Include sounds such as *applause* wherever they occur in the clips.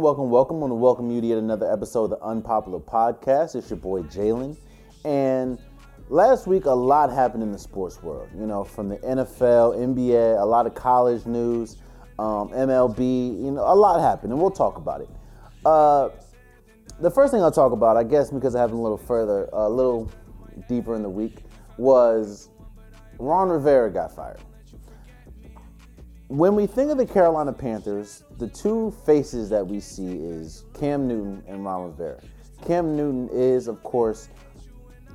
Welcome, welcome, welcome. I want to welcome you to yet another episode of the Unpopular Podcast. It's your boy Jalen. And last week, a lot happened in the sports world. You know, from the NFL, NBA, a lot of college news, um, MLB, you know, a lot happened, and we'll talk about it. Uh, the first thing I'll talk about, I guess, because I have a little further, a little deeper in the week, was Ron Rivera got fired when we think of the Carolina Panthers, the two faces that we see is Cam Newton and Ron Rivera. Cam Newton is, of course,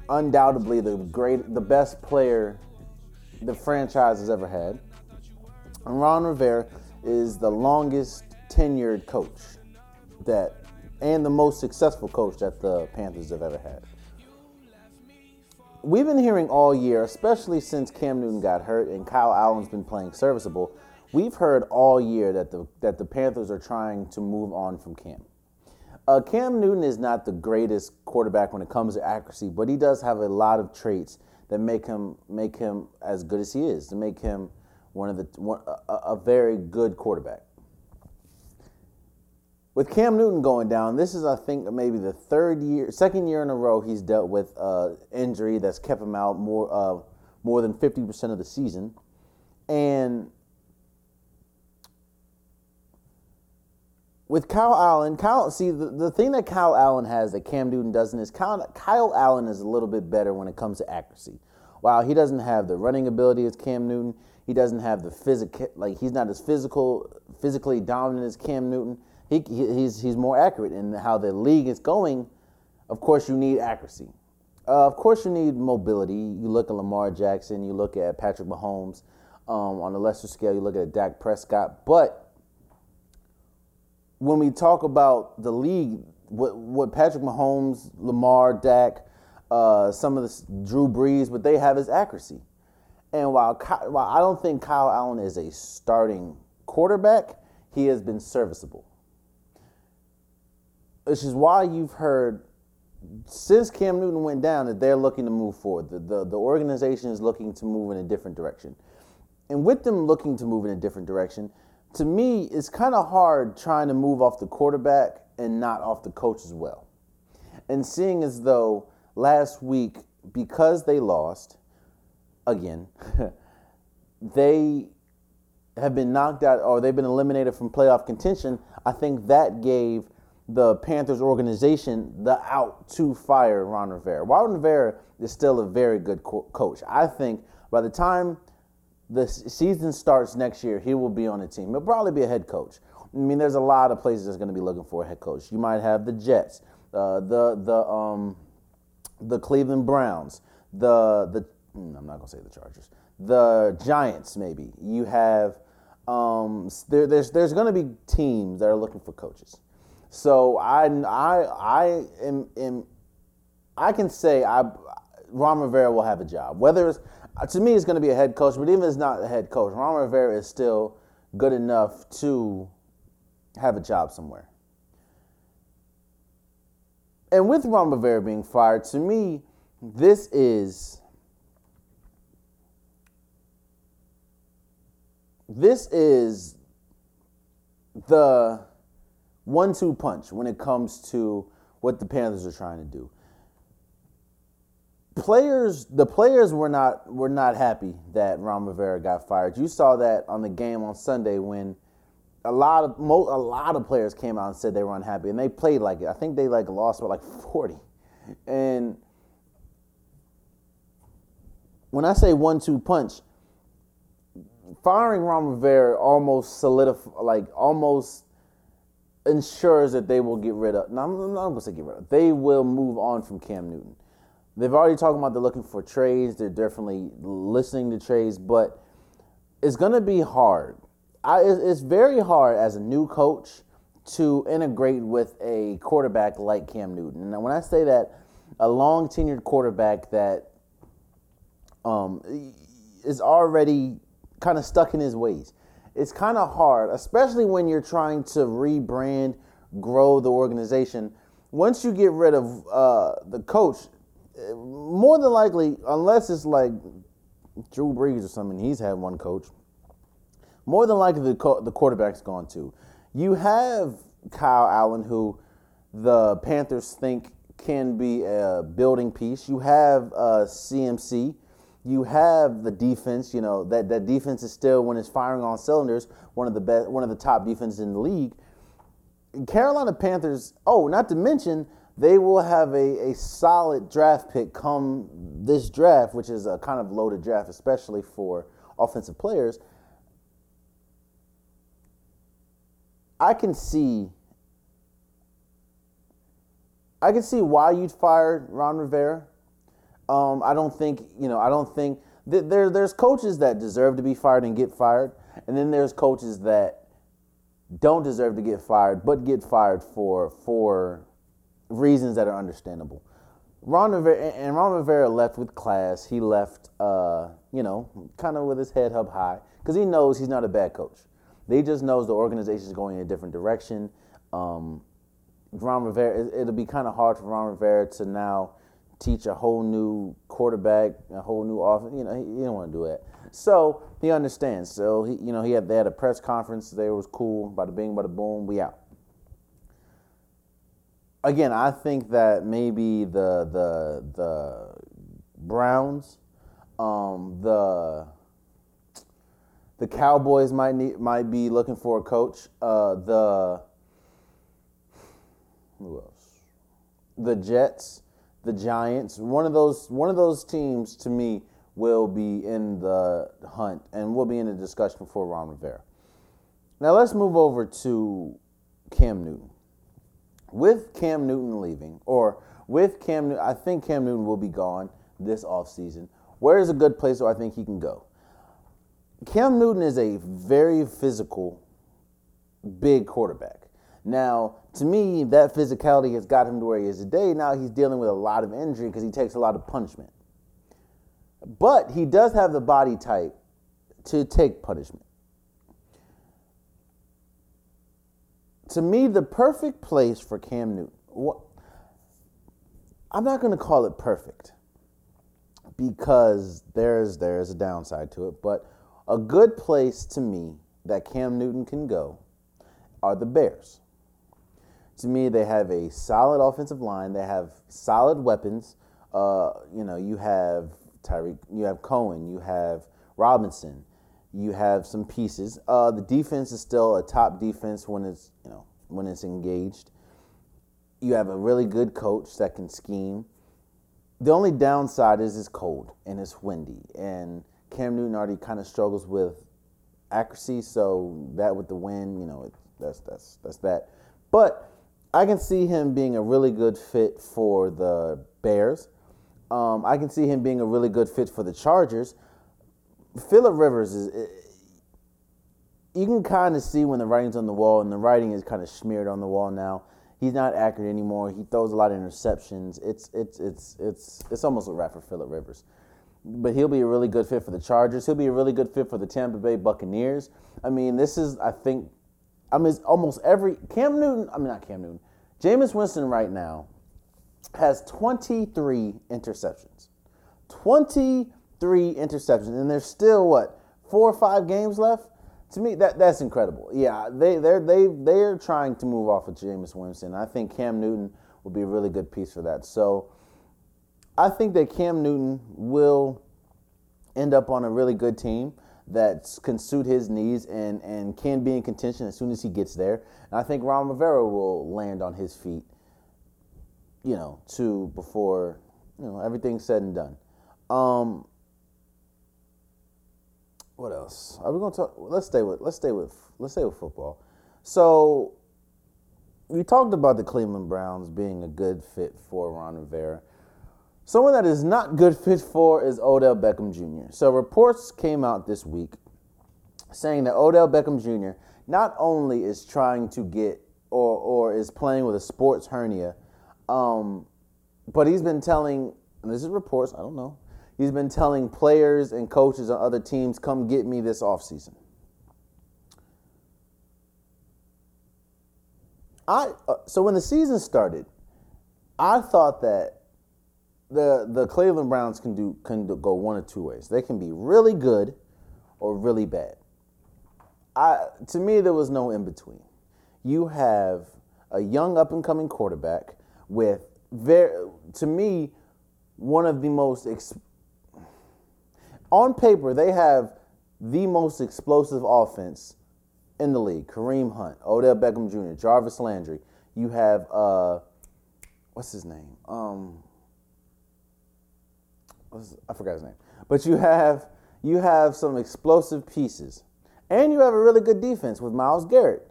undoubtedly the great, the best player the franchise has ever had. And Ron Rivera is the longest tenured coach that, and the most successful coach that the Panthers have ever had. We've been hearing all year, especially since Cam Newton got hurt and Kyle Allen's been playing serviceable We've heard all year that the that the Panthers are trying to move on from Cam. Uh, Cam Newton is not the greatest quarterback when it comes to accuracy, but he does have a lot of traits that make him make him as good as he is, to make him one of the one, a, a very good quarterback. With Cam Newton going down, this is I think maybe the third year, second year in a row he's dealt with uh, injury that's kept him out more uh, more than fifty percent of the season, and with Kyle Allen, Kyle, see, the, the thing that Kyle Allen has that Cam Newton doesn't is Kyle, Kyle Allen is a little bit better when it comes to accuracy. While he doesn't have the running ability as Cam Newton, he doesn't have the physical, like he's not as physical, physically dominant as Cam Newton. He, he, he's, he's more accurate in how the league is going. Of course, you need accuracy. Uh, of course, you need mobility. You look at Lamar Jackson, you look at Patrick Mahomes. Um, on a lesser scale, you look at Dak Prescott. But when we talk about the league, what, what Patrick Mahomes, Lamar, Dak, uh, some of the Drew Brees, what they have is accuracy. And while while I don't think Kyle Allen is a starting quarterback, he has been serviceable. Which is why you've heard since Cam Newton went down that they're looking to move forward. The, the, the organization is looking to move in a different direction. And with them looking to move in a different direction, to me, it's kind of hard trying to move off the quarterback and not off the coach as well. And seeing as though last week, because they lost, again, *laughs* they have been knocked out or they've been eliminated from playoff contention, I think that gave the Panthers organization the out to fire Ron Rivera. Ron Rivera is still a very good co- coach. I think by the time the season starts next year, he will be on a team. He'll probably be a head coach. I mean, there's a lot of places that's going to be looking for a head coach. You might have the Jets, uh, the the um, the Cleveland Browns, the the hmm, I'm not going to say the Chargers, the Giants. Maybe you have um, there, there's there's going to be teams that are looking for coaches. So I I I am, am I can say I Ron Rivera will have a job. Whether it's Uh, to me, it's going to be a head coach, but even if it's not a head coach, Ron Rivera is still good enough to have a job somewhere. And with Ron Rivera being fired, to me, this is this is the one-two punch when it comes to what the Panthers are trying to do players the players were not were not happy that Ron Rivera got fired. You saw that on the game on Sunday when a lot of mo- a lot of players came out and said they were unhappy and they played like it. I think they like lost by like 40. And when I say one two punch, firing Ron Rivera almost solidify like almost ensures that they will get rid of. No, I'm not to say get rid of. They will move on from Cam Newton They've already talked about they're looking for trades. They're definitely listening to trades, but it's going to be hard. I, it's very hard as a new coach to integrate with a quarterback like Cam Newton. And when I say that, a long tenured quarterback that um, is already kind of stuck in his ways. It's kind of hard, especially when you're trying to rebrand, grow the organization. Once you get rid of uh, the coach, more than likely, unless it's like Drew Brees or something, he's had one coach. More than likely, the, co- the quarterback's gone too. You have Kyle Allen, who the Panthers think can be a building piece. You have uh, CMC. You have the defense. You know that that defense is still, when it's firing on cylinders, one of the best, one of the top defenses in the league. Carolina Panthers. Oh, not to mention they will have a, a solid draft pick come this draft, which is a kind of loaded draft, especially for offensive players. I can see I can see why you'd fire Ron Rivera. Um, I don't think you know. I don't think th- there. There's coaches that deserve to be fired and get fired, and then there's coaches that don't deserve to get fired but get fired for for reasons that are understandable. Ron Rivera and Ron Rivera left with class. He left, uh, you know, kind of with his head up high because he knows he's not a bad coach. He just knows the organization is going in a different direction. Um, Ron Rivera, it, will be kind of hard for Ron Rivera to now teach a whole new quarterback, a whole new offense. You know, he, he don't want to do that. So he understands. So he, you know, he had they had a press conference. There was cool. Bada bing, bada boom. We out. Again, I think that maybe the the the Browns, um, the the Cowboys might need might be looking for a coach. Uh, the who else? The Jets, the Giants. One of those one of those teams to me will be in the hunt and will be in the discussion for Ron Rivera. Now let's move over to Cam Newton. With Cam Newton leaving, or with Cam I think Cam Newton will be gone this offseason. Where is a good place where I think he can go? Cam Newton is a very physical, big quarterback. Now, to me, that physicality has got him to where he is today. Now he's dealing with a lot of injury because he takes a lot of punishment. But he does have the body type to take punishment. To me, the perfect place for Cam Newton, I'm not going to call it perfect because there's there's a downside to it, but a good place to me that Cam Newton can go are the Bears to me, they have a solid offensive line. They have solid weapons. Uh, you know, you have Tyreek, you have Cohen, you have Robinson, you have some pieces. Uh, the defense is still a top defense when it's you know when it's engaged. You have a really good coach that can scheme. The only downside is it's cold and it's windy, and Cam Newton already kind of struggles with accuracy. So that with the wind, you know, it, that's that's that's that. But I can see him being a really good fit for the Bears. Um, I can see him being a really good fit for the Chargers. Philip Rivers is. You can kind of see when the writing's on the wall, and the writing is kind of smeared on the wall now. He's not accurate anymore. He throws a lot of interceptions. It's it's it's it's it's almost a wrap for Philip Rivers. But he'll be a really good fit for the Chargers. He'll be a really good fit for the Tampa Bay Buccaneers. I mean, this is I think I mean, almost every Cam Newton. I mean, not Cam Newton. Jameis Winston right now has 23 interceptions. 23 interceptions, and there's still what four or five games left. To me, that that's incredible. Yeah, they they're they they're trying to move off of Jameis Winston. I think Cam Newton will be a really good piece for that. So, I think that Cam Newton will end up on a really good team that can suit his needs and, and can be in contention as soon as he gets there. And I think Ron Rivera will land on his feet, you know, to before you know everything's said and done. Um, what else? Are we gonna talk? Let's stay with let's stay with let's stay with football. So we talked about the Cleveland Browns being a good fit for Ron Rivera. Someone that is not good fit for is Odell Beckham Jr. So reports came out this week saying that Odell Beckham Jr. not only is trying to get or or is playing with a sports hernia, um, but he's been telling and this is reports, I don't know. He's been telling players and coaches on other teams, come get me this offseason. I uh, so when the season started, I thought that the the Cleveland Browns can do can go one of two ways. They can be really good or really bad. I to me there was no in between. you have a young up and coming quarterback with very, to me, one of the most ex- on paper they have the most explosive offense in the league. Kareem Hunt, Odell Beckham Jr., Jarvis Landry. You have uh, what's his name? Um, I forgot his name. But you have you have some explosive pieces, and you have a really good defense with Myles Garrett.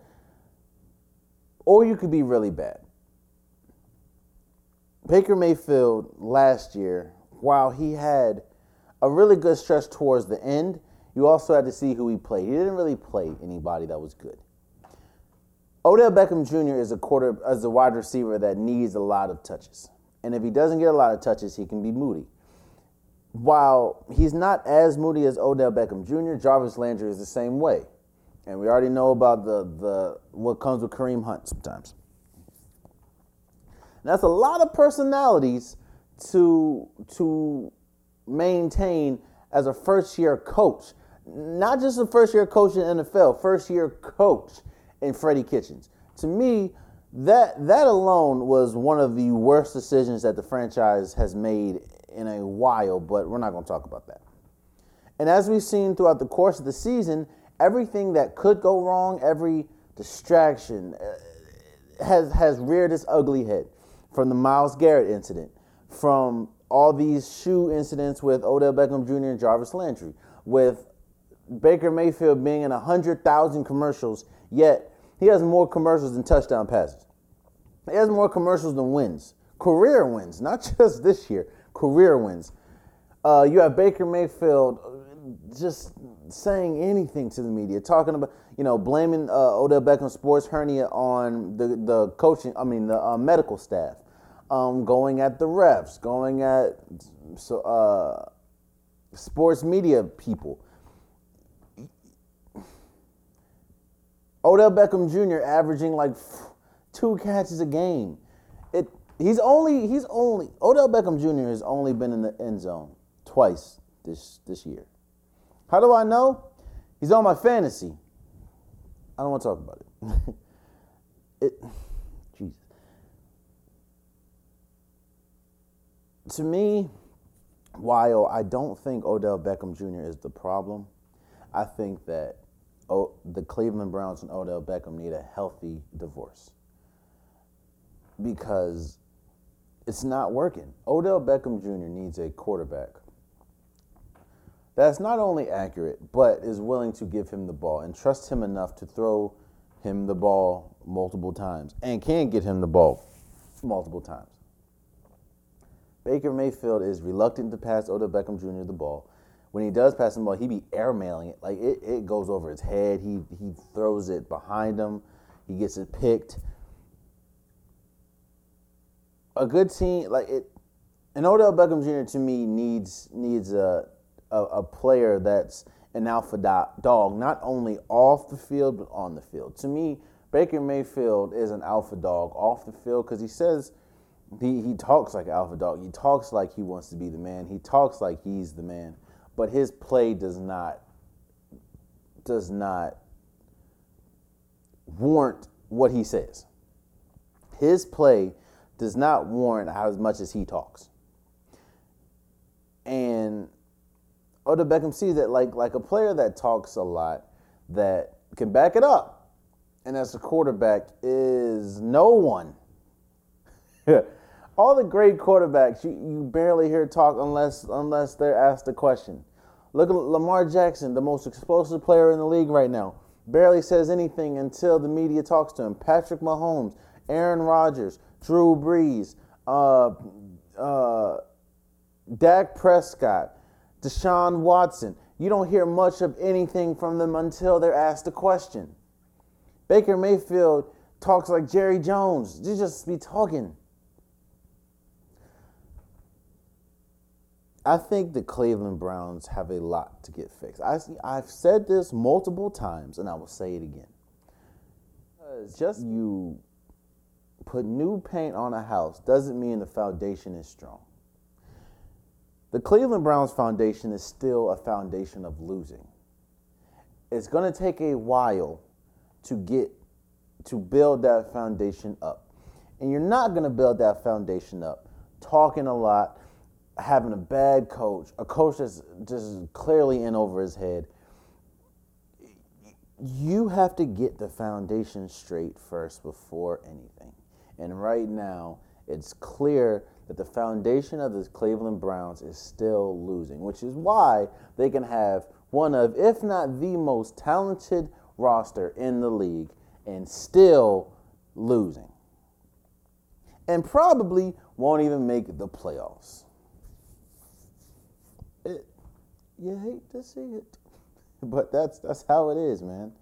Or you could be really bad. Baker Mayfield last year, while he had a really good stretch towards the end, you also had to see who he played. He didn't really play anybody that was good. Odell Beckham Jr. is a quarter as a wide receiver that needs a lot of touches. And if he doesn't get a lot of touches, he can be moody. While he's not as moody as Odell Beckham Jr., Jarvis Landry is the same way. And we already know about the, the what comes with Kareem Hunt sometimes. And that's a lot of personalities to to maintain as a first year coach. Not just a first year coach in NFL, first year coach in Freddie Kitchens. To me, that that alone was one of the worst decisions that the franchise has made in a while, but we're not going to talk about that. And as we've seen throughout the course of the season, everything that could go wrong, every distraction uh, has has reared its ugly head from the Myles Garrett incident, from all these shoe incidents with Odell Beckham Jr. and Jarvis Landry, with Baker Mayfield being in 100,000 commercials, yet he has more commercials than touchdown passes. He has more commercials than wins, career wins, not *laughs* just this year, career wins. Uh, you have Baker Mayfield uh, just saying anything to the media, talking about, you know, blaming uh, Odell Beckham sports hernia on the, the coaching, I mean, the uh, medical staff um, going at the refs, going at so uh, sports media people. Odell Beckham Jr. averaging like two catches a game. It he's only he's only Odell Beckham Jr. has only been in the end zone twice this this year. How do I know? He's on my fantasy. I don't want to talk about it. *laughs* it to me, while I don't think Odell Beckham Jr. is the problem, I think that o- the Cleveland Browns and Odell Beckham need a healthy divorce because it's not working. Odell Beckham Jr. needs a quarterback that's not only accurate, but is willing to give him the ball and trust him enough to throw him the ball multiple times and can get him the ball multiple times. Baker Mayfield is reluctant to pass Odell Beckham Jr. the ball. When he does pass the ball, he be airmailing it. Like it, it goes over his head. He he throws it behind him. He gets it picked. A good team like it and Odell Beckham Jr. to me needs needs a a, a player that's an alpha dog, not only off the field but on the field. To me, Baker Mayfield is an alpha dog off the field because he says he, he talks like an alpha dog. He talks like he wants to be the man. He talks like he's the man. But his play does not does not warrant what he says. His play does not warrant how as much as he talks. And Odell Beckham sees that like like a player that talks a lot that can back it up. And as a quarterback is no one. *laughs* all the great quarterbacks, you, you barely hear talk unless unless they're asked a question. Look at Lamar Jackson, the most explosive player in the league right now. Barely says anything until the media talks to him. Patrick Mahomes, Aaron Rodgers, Drew Brees, uh, uh, Dak Prescott, Deshaun Watson. You don't hear much of anything from them until they're asked a question. Baker Mayfield talks like Jerry Jones. Just be talking. I think the Cleveland Browns have a lot to get fixed. I, I've said this multiple times, and I will say it again. Just you put new paint on a house doesn't mean the foundation is strong. The Cleveland Browns foundation is still a foundation of losing. It's going to take a while to get to build that foundation up. And you're not going to build that foundation up talking a lot, having a bad coach, a coach that's just clearly in over his head. You have to get the foundation straight first before anything. And right now, it's clear that the foundation of the Cleveland Browns is still losing, which is why they can have one of, if not the most talented roster in the league and still losing. And probably won't even make the playoffs. It, you hate to see it, *laughs* but that's that's how it is, man.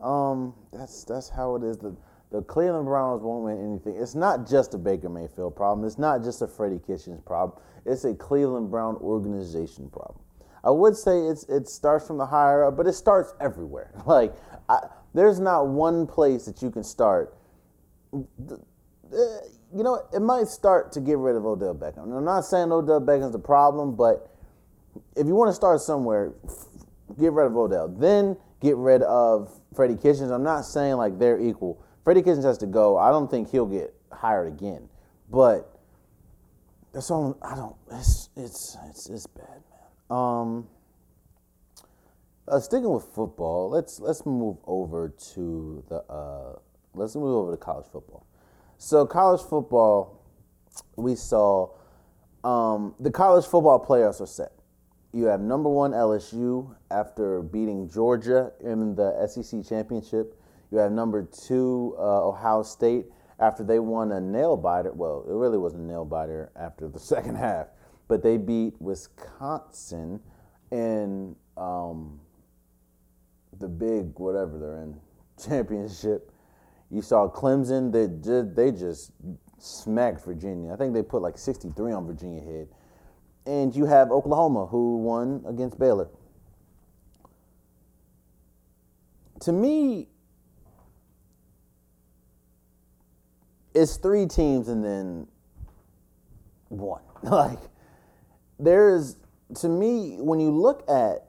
Um, that's that's how it is. The the Cleveland Browns won't win anything. It's not just a Baker Mayfield problem. It's not just a Freddie Kitchens problem. It's a Cleveland Brown organization problem. I would say it's it starts from the higher up, but it starts everywhere. *laughs* Like I, there's not one place that you can start. You know, it might start to get rid of Odell Beckham. I'm not saying Odell Beckham's the problem, but if you want to start somewhere, get rid of Odell. Then get rid of Freddie Kitchens. I'm not saying like they're equal. Freddie Kitchens has to go. I don't think he'll get hired again. But that's all. I don't. It's it's it's, it's bad, man. Um. Uh, sticking with football, let's let's move over to the uh, let's move over to college football. So college football, we saw um, the college football playoffs are set. You have number one LSU after beating Georgia in the SEC championship. You have number two uh, Ohio State after they won a nail biter. Well, it really wasn't a nail biter after the *laughs* second half, but they beat Wisconsin in um, the big whatever they're in *laughs* championship. You saw Clemson. They just they just smacked Virginia. I think they put like 63 on Virginia head. And you have Oklahoma who won against Baylor. To me, it's three teams and then one. *laughs* like there's to me when you look at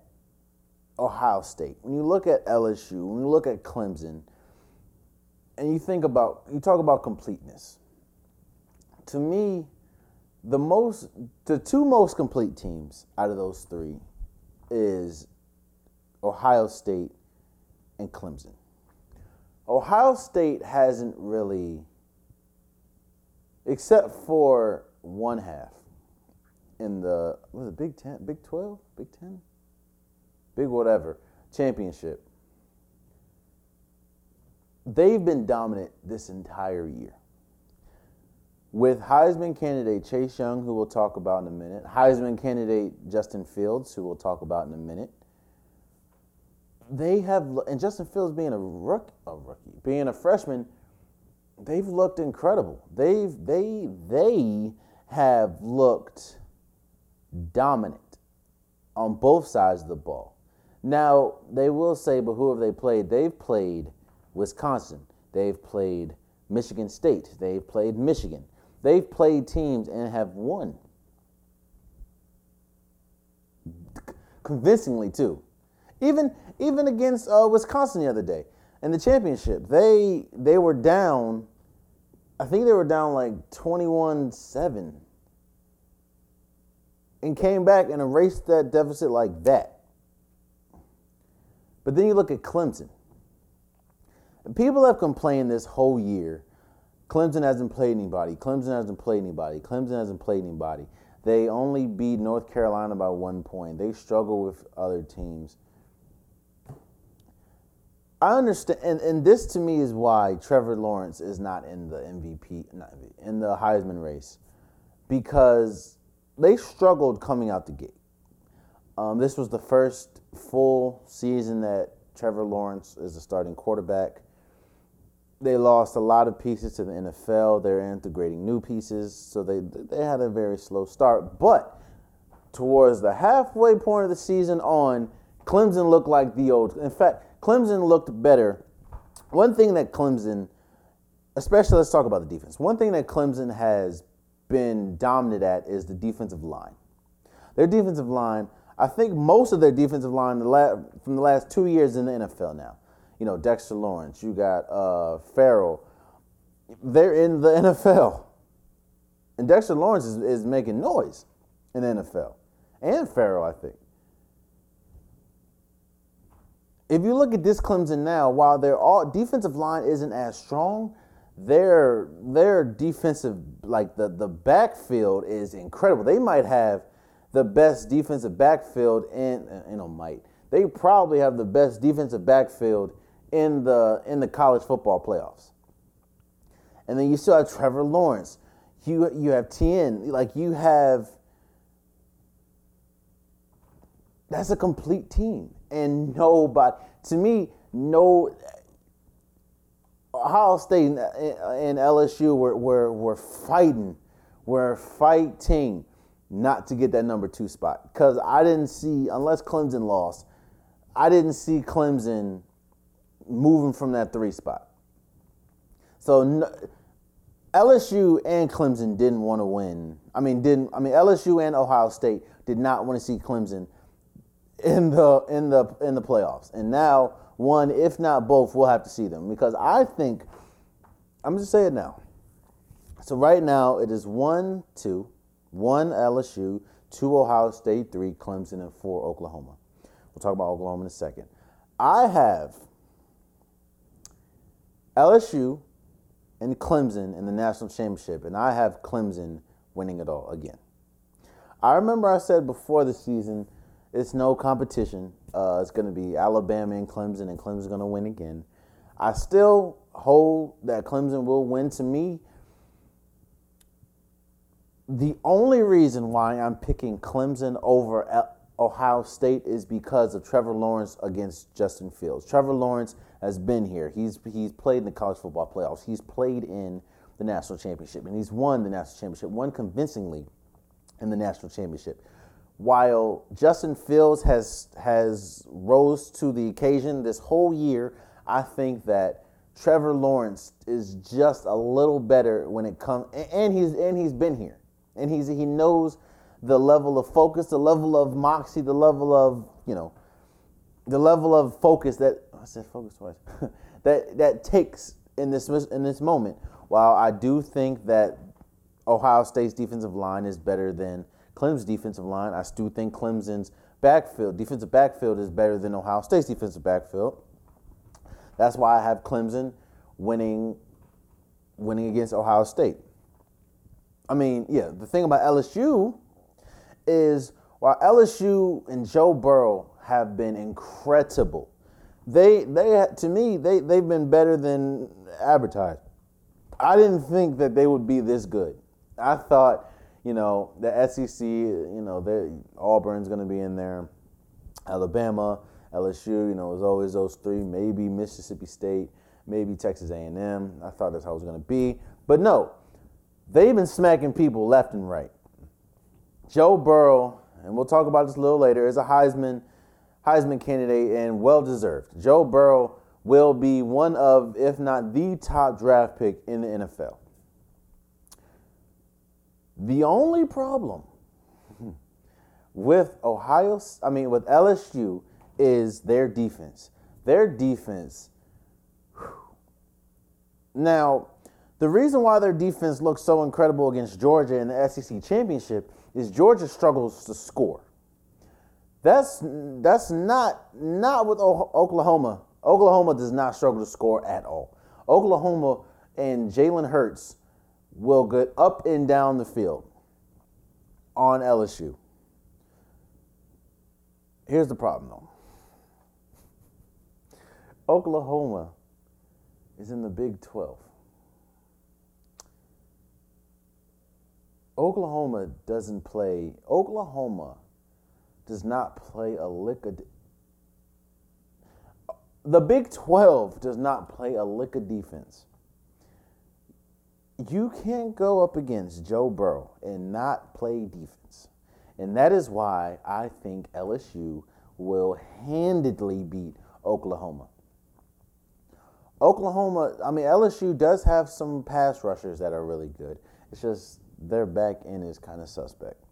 Ohio State, when you look at LSU, when you look at Clemson, and you think about you talk about completeness. To me, the most the two most complete teams out of those three is Ohio State and Clemson. Ohio State hasn't really except for one half in the was it Big Ten, Big Twelve, Big Ten, Big whatever championship. They've been dominant this entire year. With Heisman candidate Chase Young, who we'll talk about in a minute, Heisman candidate Justin Fields, who we'll talk about in a minute. They have, and Justin Fields being a rookie, a rookie, being a freshman, they've looked incredible. They've they they have looked dominant on both sides of the ball. Now they will say, but who have they played? They've played Wisconsin. They've played Michigan State. They've played Michigan. They've played teams and have won convincingly too. Even even against uh, Wisconsin the other day in the championship, they they were down I think they were down like 21 7 and came back and erased that deficit like that. But then you look at Clemson. People have complained this whole year. Clemson hasn't played anybody. Clemson hasn't played anybody. Clemson hasn't played anybody. They only beat North Carolina by one point. They struggle with other teams. I understand, and, and this to me is why Trevor Lawrence is not in the MVP, not in the Heisman race, because they struggled coming out the gate. Um, this was the first full season that Trevor Lawrence is the starting quarterback. They lost a lot of pieces to the NFL. They're integrating new pieces, so they they had a very slow start. But towards the halfway point of the season on, Clemson looked like the old. In fact, Clemson looked better. One thing that Clemson, especially let's talk about the defense. One thing that Clemson has been dominant at is the defensive line. Their defensive line, I think most of their defensive line from the last two years in the NFL now. You know Dexter Lawrence, you got uh, Ferrell. They're in the *laughs* NFL, and Dexter Lawrence is, is making noise in the NFL, and Ferrell, I think. If you look at this Clemson now, while their all defensive line isn't as strong, their their defensive like the the backfield is incredible. They might have the best defensive backfield in you know might they probably have the best defensive backfield in the in the college football playoffs. And then you still have Trevor Lawrence. You you have Tien. Like you have that's a complete team. And nobody to me, no Ohio State and LSU were, were, were fighting, were fighting not to get that number two spot. Because I didn't see, unless Clemson lost, I didn't see Clemson moving from that three spot. So no, LSU and Clemson didn't want to win. I mean, didn't I mean LSU and Ohio State did not want to see Clemson in the in the in the playoffs. And now one, if not both, we'll have to see them because I think I'm just saying it now. So right now it is one, two, one LSU, two Ohio State, three Clemson, and four Oklahoma. We'll talk about Oklahoma in a second. I have LSU and Clemson in the national championship, and I have Clemson winning it all again. I remember I said before the season, it's no competition. Uh, it's going to be Alabama and Clemson, and Clemson's going to win again. I still hold that Clemson will win. To me, the only reason why I'm picking Clemson over Ohio State is because of Trevor Lawrence against Justin Fields. Trevor Lawrence has been here. He's he's played in the college football playoffs. He's played in the national championship, and he's won the national championship, won convincingly in the national championship. While Justin Fields has has rose to the occasion this whole year, I think that Trevor Lawrence is just a little better when it comes, and he's and he's been here, and he's he knows the level of focus, the level of moxie, the level of, you know, the level of focus that I said focus twice. *laughs* that that takes in this in this moment. While I do think that Ohio State's defensive line is better than Clemson's defensive line, I still think Clemson's backfield, defensive backfield is better than Ohio State's defensive backfield. That's why I have Clemson winning winning against Ohio State. I mean, yeah, the thing about LSU is while LSU and Joe Burrow have been incredible, they they to me they they've been better than advertised. I didn't think that they would be this good. I thought, you know, the SEC, you know, Auburn's going to be in there, Alabama, LSU, you know, it was always those three, maybe Mississippi State, maybe Texas A&M. I thought that's how it was going to be, but no, they've been smacking people left and right. Joe Burrow, and we'll talk about this a little later, is a Heisman Heisman candidate and well deserved. Joe Burrow will be one of, if not the top draft pick in the NFL. The only problem with Ohio, I mean, with LSU, is their defense. Their defense. Now, the reason why their defense looks so incredible against Georgia in the SEC championship is Georgia struggles to score. That's that's not not with Oklahoma. Oklahoma does not struggle to score at all. Oklahoma and Jalen Hurts will get up and down the field on LSU. Here's the problem though. Oklahoma is in the Big 12. Oklahoma doesn't play. Oklahoma does not play a lick of. The Big 12 does not play a lick of defense. You can't go up against Joe Burrow and not play defense. And that is why I think LSU will handedly beat Oklahoma. Oklahoma, I mean, LSU does have some pass rushers that are really good. It's just their back end is kind of suspect.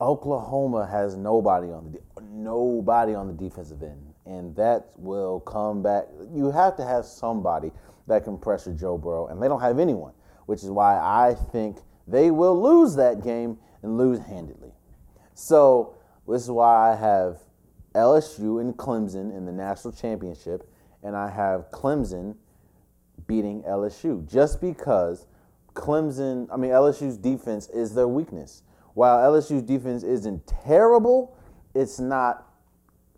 Oklahoma has nobody on the nobody on the defensive end, and that will come back. You have to have somebody that can pressure Joe Burrow, and they don't have anyone, which is why I think they will lose that game and lose handedly. So this is why I have LSU and Clemson in the national championship, and I have Clemson beating LSU just because Clemson, I mean LSU's defense is their weakness. While LSU's defense isn't terrible, it's not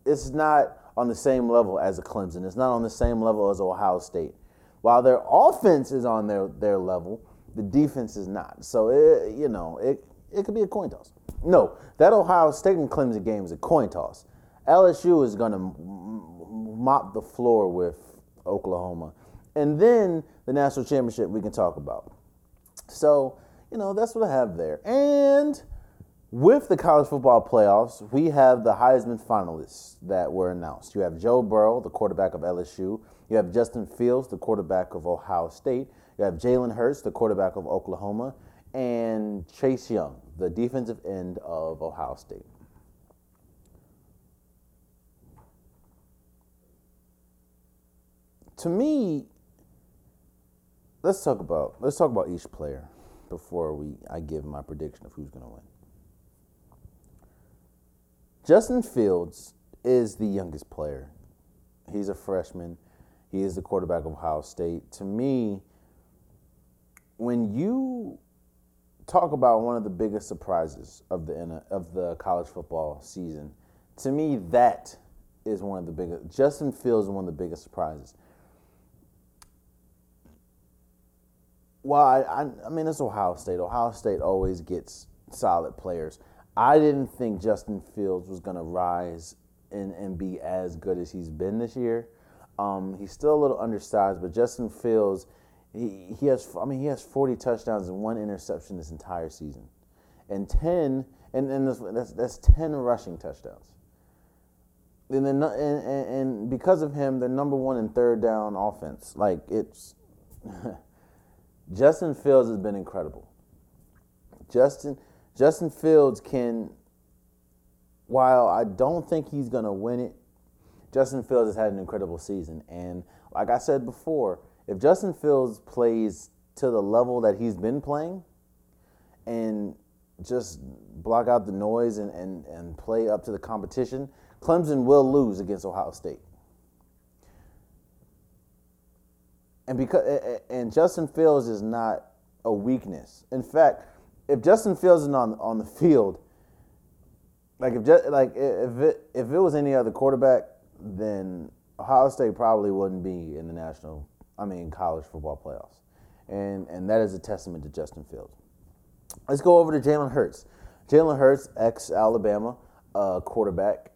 it's not on the same level as a Clemson. It's not on the same level as Ohio State. While their offense is on their, their level, the defense is not. So it, you know, it it could be a coin toss. No, that Ohio State and Clemson game is a coin toss. LSU is going to mop the floor with Oklahoma. And then the national championship we can talk about. So, you know, that's what I have there. And with the college football playoffs, we have the Heisman finalists that were announced. You have Joe Burrow, the quarterback of LSU. You have Justin Fields, the quarterback of Ohio State. You have Jalen Hurts, the quarterback of Oklahoma. And Chase Young, the defensive end of Ohio State. To me, let's talk about let's talk about each player before we I give my prediction of who's going to win. Justin Fields is the youngest player. He's a freshman. He is the quarterback of Ohio State. To me, when you talk about one of the biggest surprises of the of the college football season, to me that is one of the biggest. Justin Fields is one of the biggest surprises. Well, I, I, I mean, it's Ohio State. Ohio State always gets solid players. I didn't think Justin Fields was going to rise and, and be as good as he's been this year. Um, he's still a little undersized, but Justin Fields, he, he has I mean he has 40 touchdowns and one interception this entire season, and 10 and, and that's that's 10 rushing touchdowns. And then and, and, and because of him, they're number one in third down offense. Like it's *laughs* Justin Fields has been incredible. Justin Justin Fields can, while I don't think he's going to win it, Justin Fields has had an incredible season. And like I said before, if Justin Fields plays to the level that he's been playing and just block out the noise and, and, and play up to the competition, Clemson will lose against Ohio State. And because and Justin Fields is not a weakness. In fact, if Justin Fields is on on the field, like if just, like if it if it was any other quarterback, then Ohio State probably wouldn't be in the national, I mean college football playoffs, and and that is a testament to Justin Fields. Let's go over to Jalen Hurts. Jalen Hurts, ex Alabama uh, quarterback.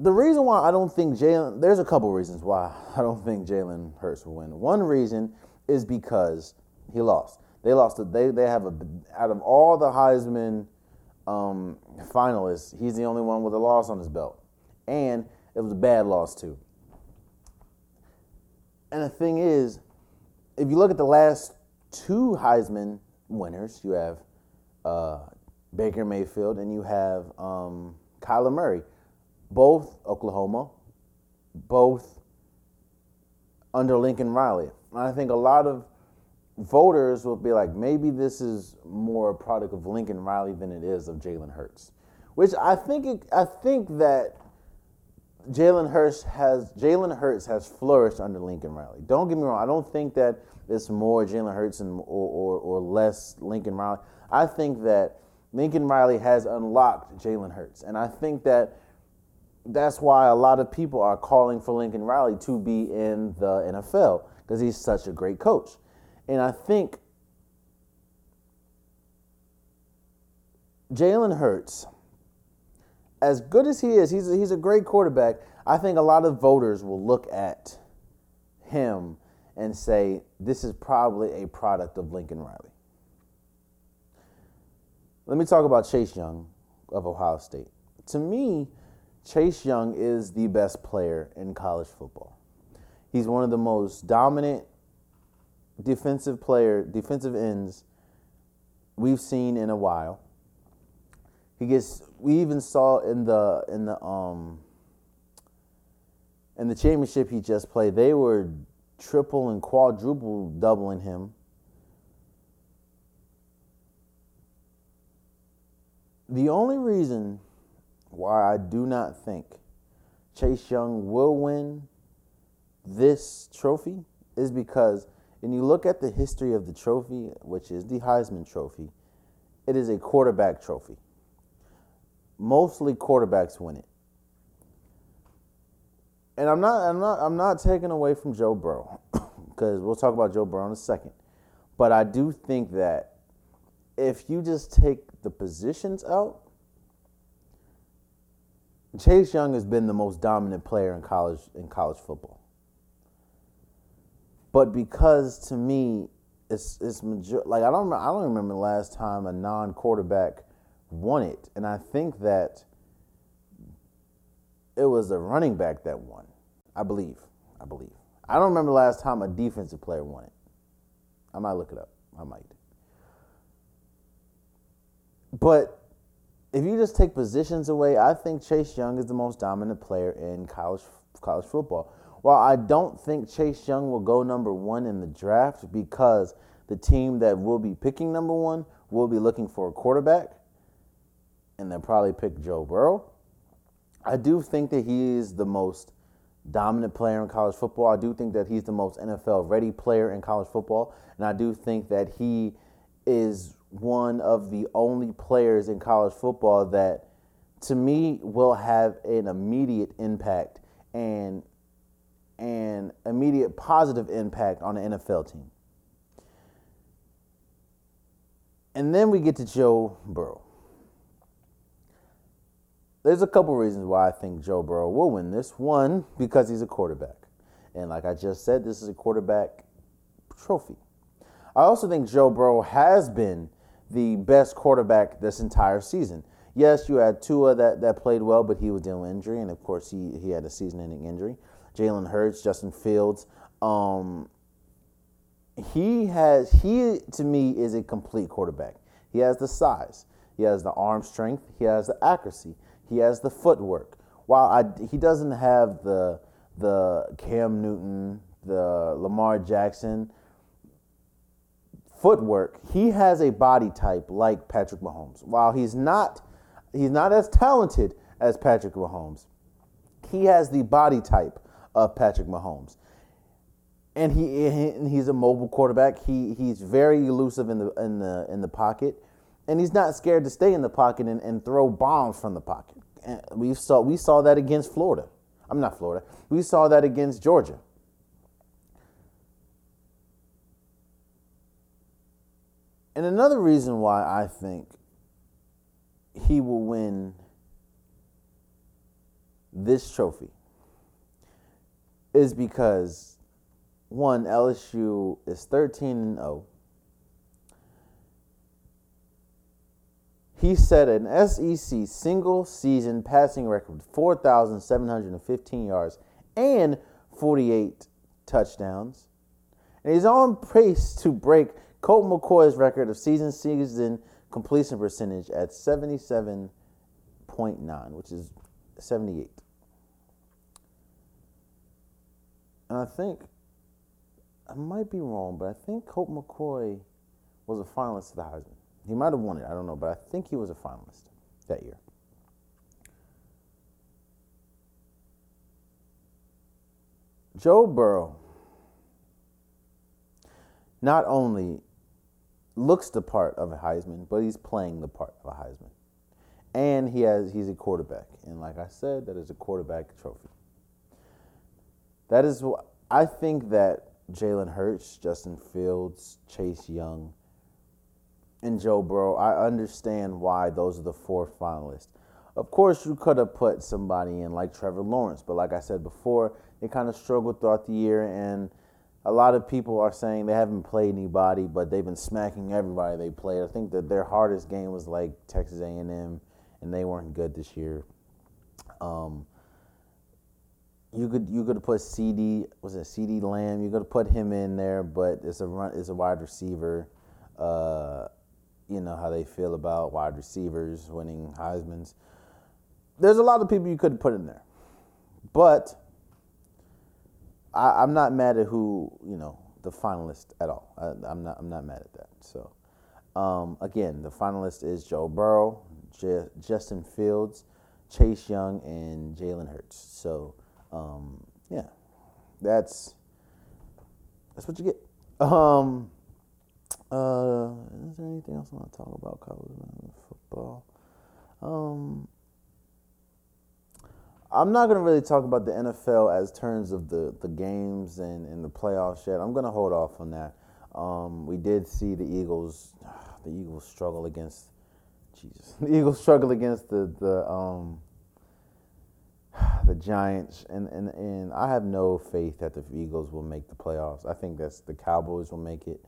The reason why I don't think Jalen, there's a couple reasons why *laughs* I don't think Jalen Hurts will win. One reason is because he lost. They lost. They they have a out of all the Heisman um, finalists, he's the only one with a loss on his belt, and it was a bad loss too. And the thing is, if you look at the last two Heisman winners, you have uh, Baker Mayfield and you have um, Kyler Murray, both Oklahoma, both under Lincoln Riley. And I think a lot of voters will be like, maybe this is more a product of Lincoln Riley than it is of Jalen Hurts, which I think it, I think that Jalen Hurts has Jalen Hurts has flourished under Lincoln Riley. Don't get me wrong. I don't think that it's more Jalen Hurts and or, or, or less Lincoln Riley. I think that Lincoln Riley has unlocked Jalen Hurts, and I think that that's why a lot of people are calling for Lincoln Riley to be in the NFL because he's such a great coach. And I think Jalen Hurts, as good as he is, he's a, he's a great quarterback. I think a lot of voters will look at him and say, this is probably a product of Lincoln Riley. Let me talk about Chase Young of Ohio State. To me, Chase Young is the best player in college football. He's one of the most dominant defensive player, defensive ends we've seen in a while. He gets. We even saw in the in the um in the championship he just played. They were triple and quadruple doubling him. The only reason why I do not think Chase Young will win this trophy is because when you look at the history of the trophy, which is the Heisman Trophy, it is a quarterback trophy. Mostly quarterbacks win it. And I'm not I'm not I'm not taking away from Joe Burrow *coughs* because we'll talk about Joe Burrow in a second. But I do think that if you just take the positions out, Chase Young has been the most dominant player in college in college football. But because to me, it's it's major, like I don't I don't remember the last time a non-quarterback won it, and I think that it was a running back that won. I believe. I believe. I don't remember the last time a defensive player won it. I might look it up. I might. But if you just take positions away, I think Chase Young is the most dominant player in college college football. While I don't think Chase Young will go number one in the draft because the team that will be picking number one will be looking for a quarterback, and they'll probably pick Joe Burrow. I do think that he is the most dominant player in college football. I do think that he's the most NFL ready player in college football, and I do think that he is one of the only players in college football that to me will have an immediate impact and an immediate positive impact on an NFL team. And then we get to Joe Burrow. There's a couple reasons why I think Joe Burrow will win this. One, because he's a quarterback. And like I just said, this is a quarterback trophy. I also think Joe Burrow has been the best quarterback this entire season. Yes, you had Tua that, that played well, but he was dealing with injury, and of course he, he had a season-ending injury. Jalen Hurts, Justin Fields. Um, he has he to me is a complete quarterback. He has the size, he has the arm strength, he has the accuracy, he has the footwork. While I, he doesn't have the the Cam Newton, the Lamar Jackson footwork, he has a body type like Patrick Mahomes. While he's not he's not as talented as Patrick Mahomes, he has the body type of Patrick Mahomes. And he and he's a mobile quarterback. He he's very elusive in the in the in the pocket, and he's not scared to stay in the pocket and, and throw bombs from the pocket. We saw we saw that against Florida. I'm not Florida. We saw that against Georgia. And another reason why I think he will win this trophy is because one, LSU is 13 and 0. He set an SEC single season passing record 4,715 yards and 48 touchdowns. And he's on pace to break Colt McCoy's record of season season completion percentage at 77.9, which is 78. And I think, I might be wrong, but I think Colt McCoy was a finalist for the Heisman. He might have won it, I don't know, but I think he was a finalist that year. Joe Burrow not only looks the part of a Heisman, but he's playing the part of a Heisman. And he has he's a quarterback. And like I said, that is a quarterback trophy. That is what I think that Jalen Hurts, Justin Fields, Chase Young, and Joe Burrow, I understand why those are the four finalists. Of course, you could have put somebody in like Trevor Lawrence, but like I said before, they kind of struggled throughout the year, and a lot of people are saying they haven't played anybody, but they've been smacking everybody they played. I think that their hardest game was like Texas A&M, and they weren't good this year. Um, you could you could put CeeDee was it CD Lamb? You could put him in there, but it's a run it's a wide receiver. Uh, you know how they feel about wide receivers winning Heisman's. There's a lot of people you could put in there, but I, am not mad at who you know the finalist at all. I, am not I'm not mad at that. So um, again, the finalist is Joe Burrow, J- Justin Fields, Chase Young, and Jalen Hurts. So um, yeah, that's that's what you get. Um, uh, is there anything else I want to talk about college football? Um, I'm not gonna really talk about the NFL as terms of the, the games and, and the playoffs yet. I'm gonna hold off on that. Um, we did see the Eagles, *sighs* the Eagles struggle against, Jesus, *laughs* the Eagles struggle against the the um, *sighs* the Giants, and, and and I have no faith that the Eagles will make the playoffs. I think that's the Cowboys will make it.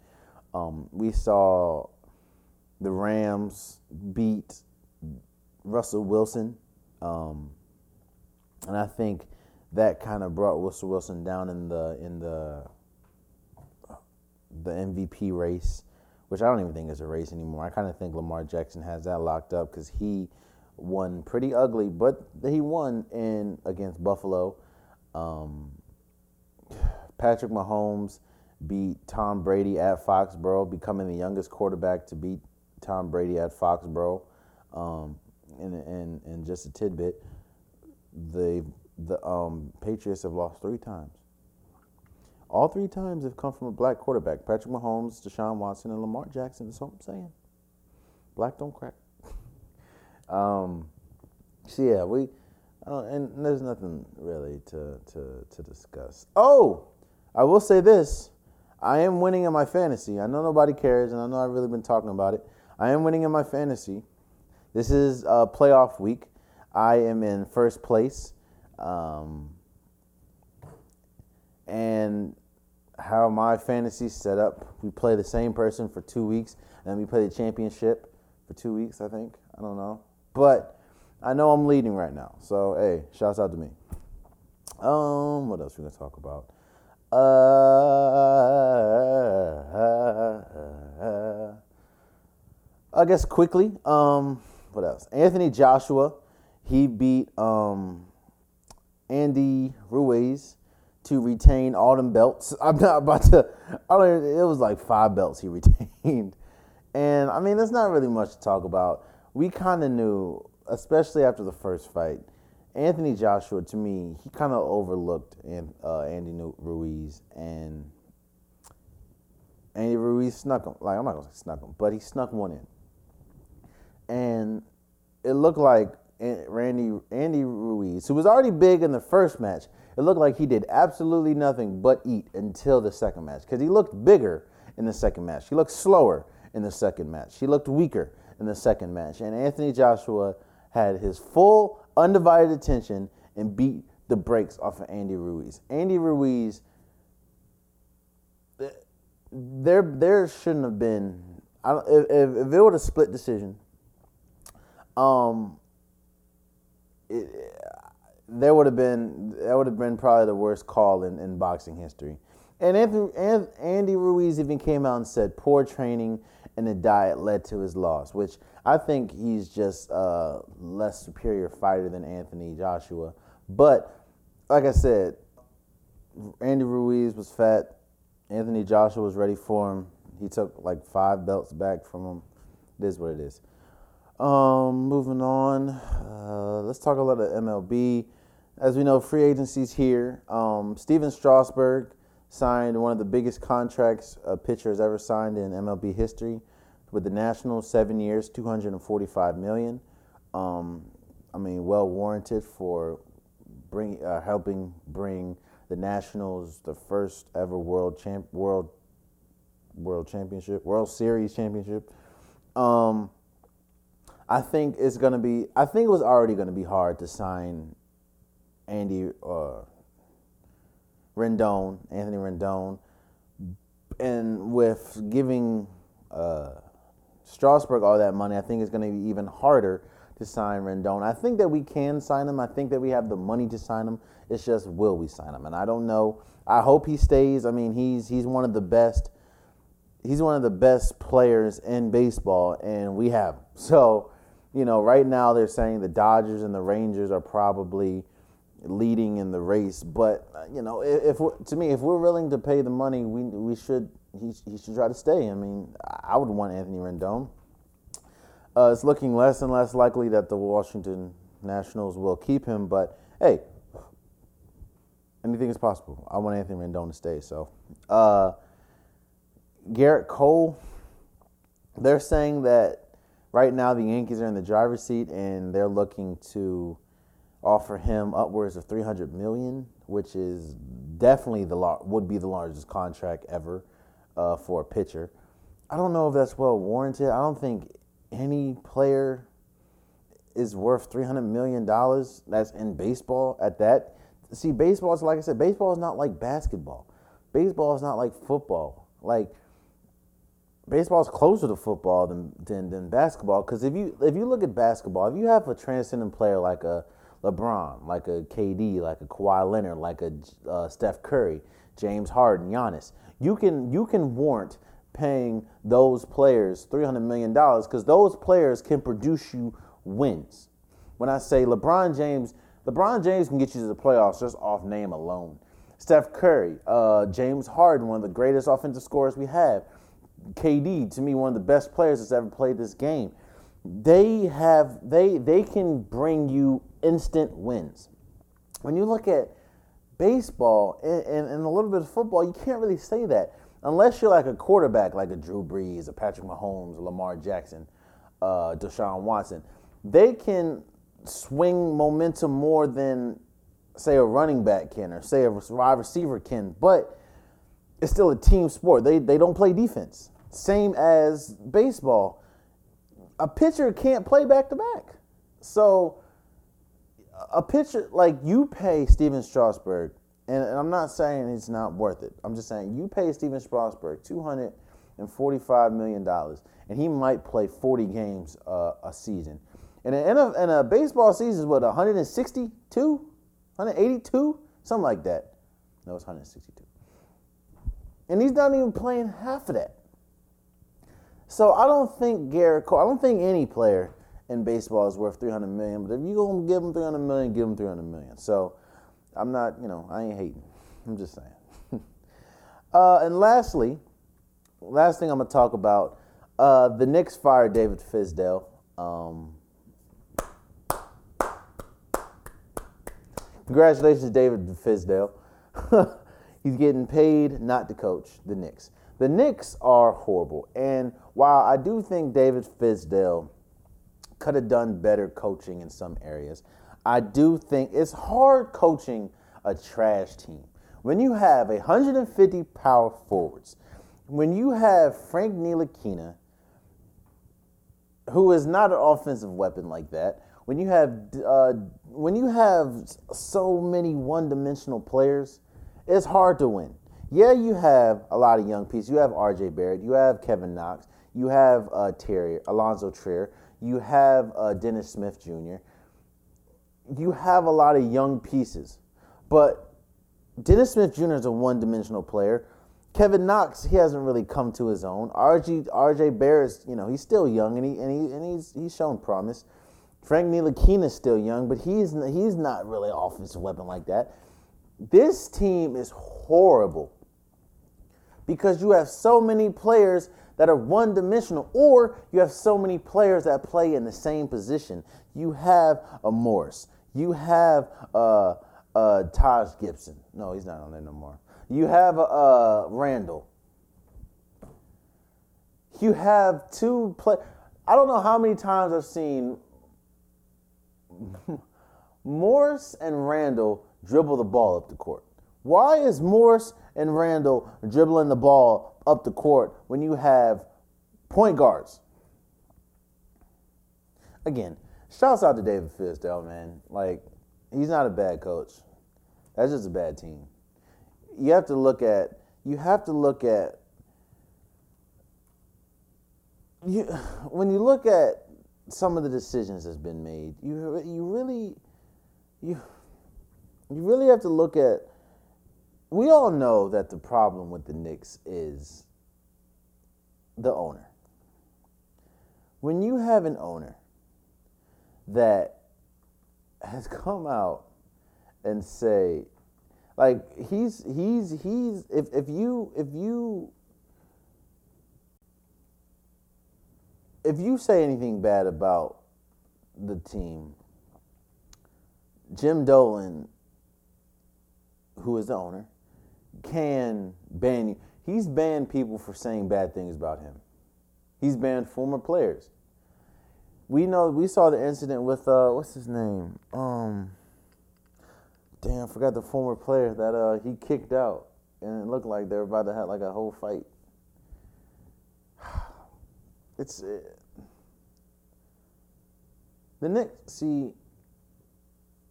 Um, we saw the Rams beat Russell Wilson. Um, and I think that kind of brought Russell Wilson down in the in the the MVP race, which I don't even think is a race anymore. I kind of think Lamar Jackson has that locked up because he won pretty ugly, but he won in against Buffalo. Um, Patrick Mahomes beat Tom Brady at Foxborough, becoming the youngest quarterback to beat Tom Brady at Foxborough. Um, and, and, and just a tidbit, the the um, Patriots have lost three times. All three times have come from a black quarterback: Patrick Mahomes, Deshaun Watson, and Lamar Jackson. That's what I'm saying. Black don't crack. *laughs* um, so yeah, we uh, and there's nothing really to to to discuss. Oh, I will say this: I am winning in my fantasy. I know nobody cares, and I know I've really been talking about it. I am winning in my fantasy. This is a playoff week. I am in first place. Um, and how my fantasy set up, we play the same person for two weeks, and we play the championship for two weeks, I think. I don't know. But I know I'm leading right now. So, hey, shouts out to me. Um, what else we gonna talk about? Uh, I guess quickly. Um, what else? Anthony Joshua he beat um, Andy Ruiz to retain all them belts. *laughs* I'm not about to. I don't. It was like five belts he *laughs* retained, and I mean, there's not really much to talk about. We kind of knew, especially after the first fight, Anthony Joshua. To me, he kind of overlooked uh, Andy Ruiz, and Andy Ruiz snuck him. Like I'm not gonna say snuck him, but he snuck one in, and it looked like Randy Andy Ruiz, who was already big in the first match, it looked like he did absolutely nothing but eat until the second match because he looked bigger in the second match. He looked slower in the second match. He looked weaker in the second match. And Anthony Joshua had his full undivided attention and beat the brakes off of Andy Ruiz. Andy Ruiz, there there shouldn't have been. If, if, it was a split decision, um, it, there would have been that would have been probably the worst call in, in boxing history. And Anthony, Andy Ruiz even came out and said poor training and the diet led to his loss, which I think he's just a less superior fighter than Anthony Joshua. But like I said, Andy Ruiz was fat. Anthony Joshua was ready for him. He took like five belts back from him. It is what it is. Um, moving on, uh, let's talk about the MLB. As we know, free agency's here. Um, Stephen Strasburg signed one of the biggest contracts a pitcher has ever signed in MLB history with the Nationals, seven years, 245 million. Um, I mean, well warranted for bring uh, helping bring the Nationals the first ever world champ world world championship, World Series championship. Um, I think it's gonna be. I think it was already gonna be hard to sign Andy uh, Rendon, Anthony Rendon, and with giving uh, Strasburg all that money, I think it's gonna be even harder to sign Rendon. I think that we can sign him. I think that we have the money to sign him. It's just will we sign him? And I don't know. I hope he stays. I mean, he's he's one of the best he's one of the best players in baseball, and we have. *laughs* So, you know, right now they're saying the Dodgers and the Rangers are probably leading in the race. But uh, you know, if, if to me, if we're willing to pay the money, we we should he, he should try to stay. I mean, I would want Anthony Rendon. Uh, it's looking less and less likely that the Washington Nationals will keep him, but hey, anything is possible. I want Anthony Rendon to stay. So, uh, Gerrit Cole, they're saying that right now the Yankees are in the driver's seat and they're looking to offer him upwards of 300 million, which is definitely the would be the largest contract ever uh, for a pitcher. I don't know if that's well warranted. I don't think any player is worth 300 million dollars that's in baseball at that. See, baseball is like I said, baseball is not like basketball. Baseball is not like football. Like baseball is closer to football than than, than basketball because if you if you look at basketball, if you have a transcendent player like a LeBron, like a KD, like a Kawhi Leonard, like a uh, Steph Curry, James Harden, Giannis. You can you can warrant paying those players three hundred million dollars because those players can produce you wins. When I say LeBron James, LeBron James can get you to the playoffs just off name alone. Steph Curry, uh, James Harden, one of the greatest offensive scorers we have. KD, to me, one of the best players that's ever played this game. They have they they can bring you instant wins. When you look at baseball and, and, and, a little bit of football, you can't really say that unless you're like a quarterback, like a Drew Brees, a Patrick Mahomes, Lamar Jackson, uh, Deshaun Watson. They can swing momentum more than say a running back can or say a wide receiver can, but it's still a team sport. They they don't play defense. Same as baseball. A pitcher can't play back to back. So a pitcher like you pay Stephen Strasburg, and, and, I'm not saying it's not worth it. I'm just saying you pay Stephen Strasburg two hundred and forty-five million dollars, and he might play 40 games uh, a season. And a, a baseball season is what 162, 182, something like that. No, it's 162. And he's not even playing half of that. So I don't think Gerrit Cole, I don't think any player in baseball is worth 300 million. But if you're going to give him 300 million, give him 300 million. So I'm not, you know, I ain't hating. *laughs* I'm just saying. *laughs* uh, and lastly, last thing I'm to talk about uh, the Knicks fired David Fizdale. Um, congratulations, David Fizdale. *laughs* He's getting paid not to coach the Knicks. The Knicks are horrible. And while I do think David Fizdale could have done better coaching in some areas. I do think it's hard coaching a trash team. When you have 150 power forwards, when you have Frank Ntilikina, who is not an offensive weapon like that, when you have uh, when you have so many one-dimensional players, it's hard to win. Yeah, you have a lot of young pieces. You have R.J. Barrett, you have Kevin Knox, you have uh, Terry Allonzo Trier, you have uh, Dennis Smith Jr. You have a lot of young pieces, but Dennis Smith Jr. is a one-dimensional player. Kevin Knox, he hasn't really come to his own. RJ RJ Barrett, you know, he's still young and he and he and he's he's shown promise. Frank Ntilikina is still young, but he's he's not really offensive weapon like that. This team is horrible because you have so many players that are one dimensional, or you have so many players that play in the same position. You have a Morris, you have uh, uh, Taj Gibson. No, he's not on there no more. You have uh, Randle. You have two play. I don't know how many times I've seen *laughs* Morris and Randle dribble the ball up the court. Why is Morris and Randle dribbling the ball up the court when you have point guards? Again, shouts out to David Fizdale, man. Like, he's not a bad coach. That's just a bad team. You have to look at you have to look at you when you look at some of the decisions that's been made, you you really you you really have to look at we all know that the problem with the Knicks is the owner. When you have an owner that has come out and say, like he's he's he's if if you if you if you say anything bad about the team, Jim Dolan, who is the owner, can ban you. He's banned people for saying bad things about him. He's banned former players. We know we saw the incident with uh what's his name? Um damn, I forgot the former player that uh he kicked out and it looked like they were about to have like a whole fight. *sighs* It's uh, the Knicks. See,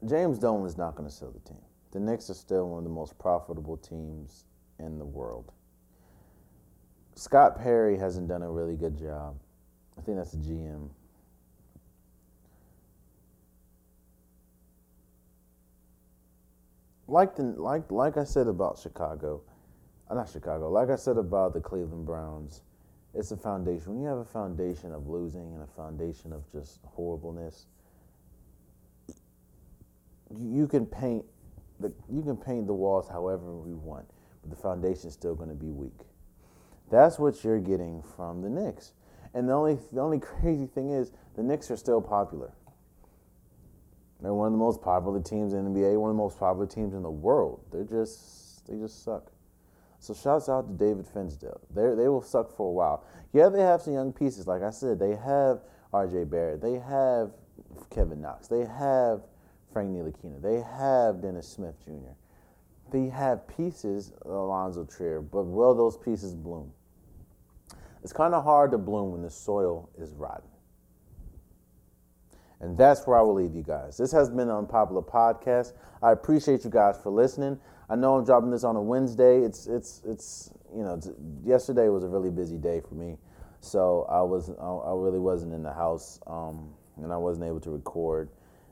James Dolan is not going to sell the team. The Knicks are still one of the most profitable teams in the world. Scott Perry hasn't done a really good job. I think that's the GM. Like the like like I said about Chicago, uh, not Chicago. Like I said about the Cleveland Browns, it's a foundation. When you have a foundation of losing and a foundation of just horribleness, you can paint the you can paint the walls however we want, but the foundation is still going to be weak. That's what you're getting from the Knicks. And the only the only *laughs* crazy thing is the Knicks are still popular. They're one of the most popular teams in the NBA, one of the most popular teams in the world. They're just they just suck. So shouts out to David Fizdale. They they will suck for a while. Yeah, they have some young pieces. Like I said, they have R.J. Barrett. They have Kevin Knox. They have Frank Ntilikina. They have Dennis Smith Jr. They have pieces, Allonzo Trier, but will those pieces bloom? It's kind of hard to bloom when the soil is rotten. And that's where I will leave you guys. This has been an unpopular podcast. I appreciate you guys for listening. I know I'm dropping this on a Wednesday. It's it's it's you know it's, yesterday was a really busy day for me, so I was I really wasn't in the house um, and I wasn't able to record.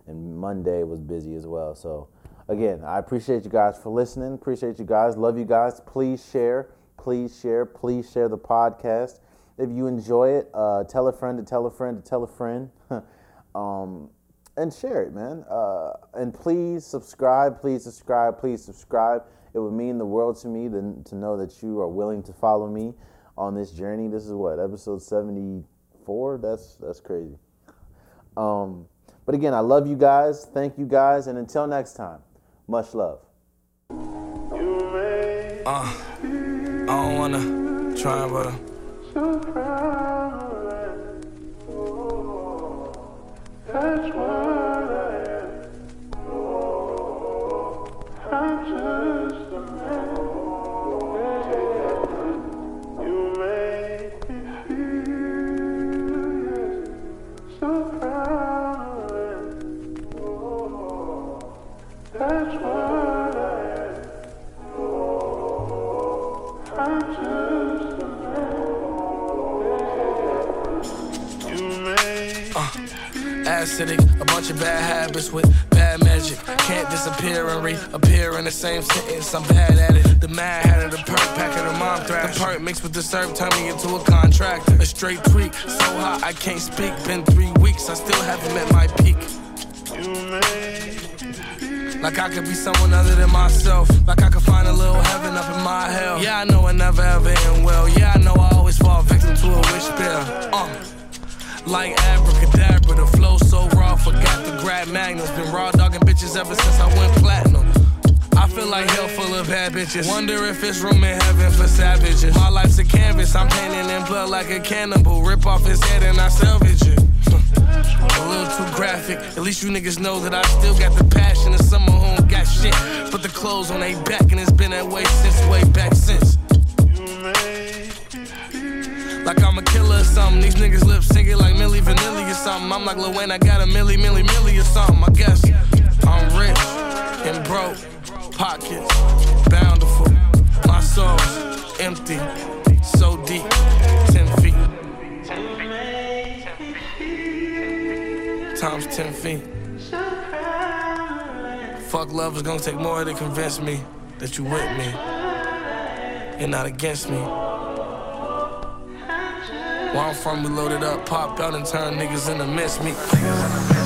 And Monday was busy as well. So again, I appreciate you guys for listening. Appreciate you guys. Love you guys. Please share. Please share. Please share the podcast. If you enjoy it, uh, tell a friend to tell a friend to tell a friend. *laughs* um, and share it, man. Uh, and please subscribe, please subscribe, please subscribe. It would mean the world to me to, to know that you are willing to follow me on this journey. This is what episode seventy four. That's that's crazy. Um, but again, I love you guys. Thank you guys, and until next time, much love. Uh, I don't wanna try, but. That's why. acidic. A bunch of bad habits with bad magic. Can't disappear and reappear in the same sentence. I'm bad at it. The mad had of the perk, pack of the mom thrash. The perk mixed with the serve turn me into a contractor. A straight tweak, so hot I can't speak. Been three weeks, I still haven't met my peak. Like I could be someone other than myself. Like I could find a little heaven up in my hell. Yeah, I know I never ever end well. Yeah, I know I always fall victim to a wish spell. Uh. Like abracadabra, the flow so grab magnums. Been raw dogging bitches ever since I went platinum. I feel like hell full of bad bitches. Wonder if it's room in heaven for savages. My life's a canvas, I'm painting in blood like a cannibal. Rip off his head and I salvage it. a little too graphic. At least you niggas know that I still got the passion of someone who don't got shit. Put the clothes on their back and it's been that way since way back since. Like I'm a killer or something. These niggas lip syncing like Milli Vanilli or something. I'm like Lil Wayne, I got a milli, milli, milli or something. I guess I'm rich and broke, pockets bountiful. My soul's empty, so deep, ten feet. Times ten feet. Fuck love is gonna take more to convince me that you with me and not against me. Where I'm from, we loaded up, pop out and turn niggas into mess me.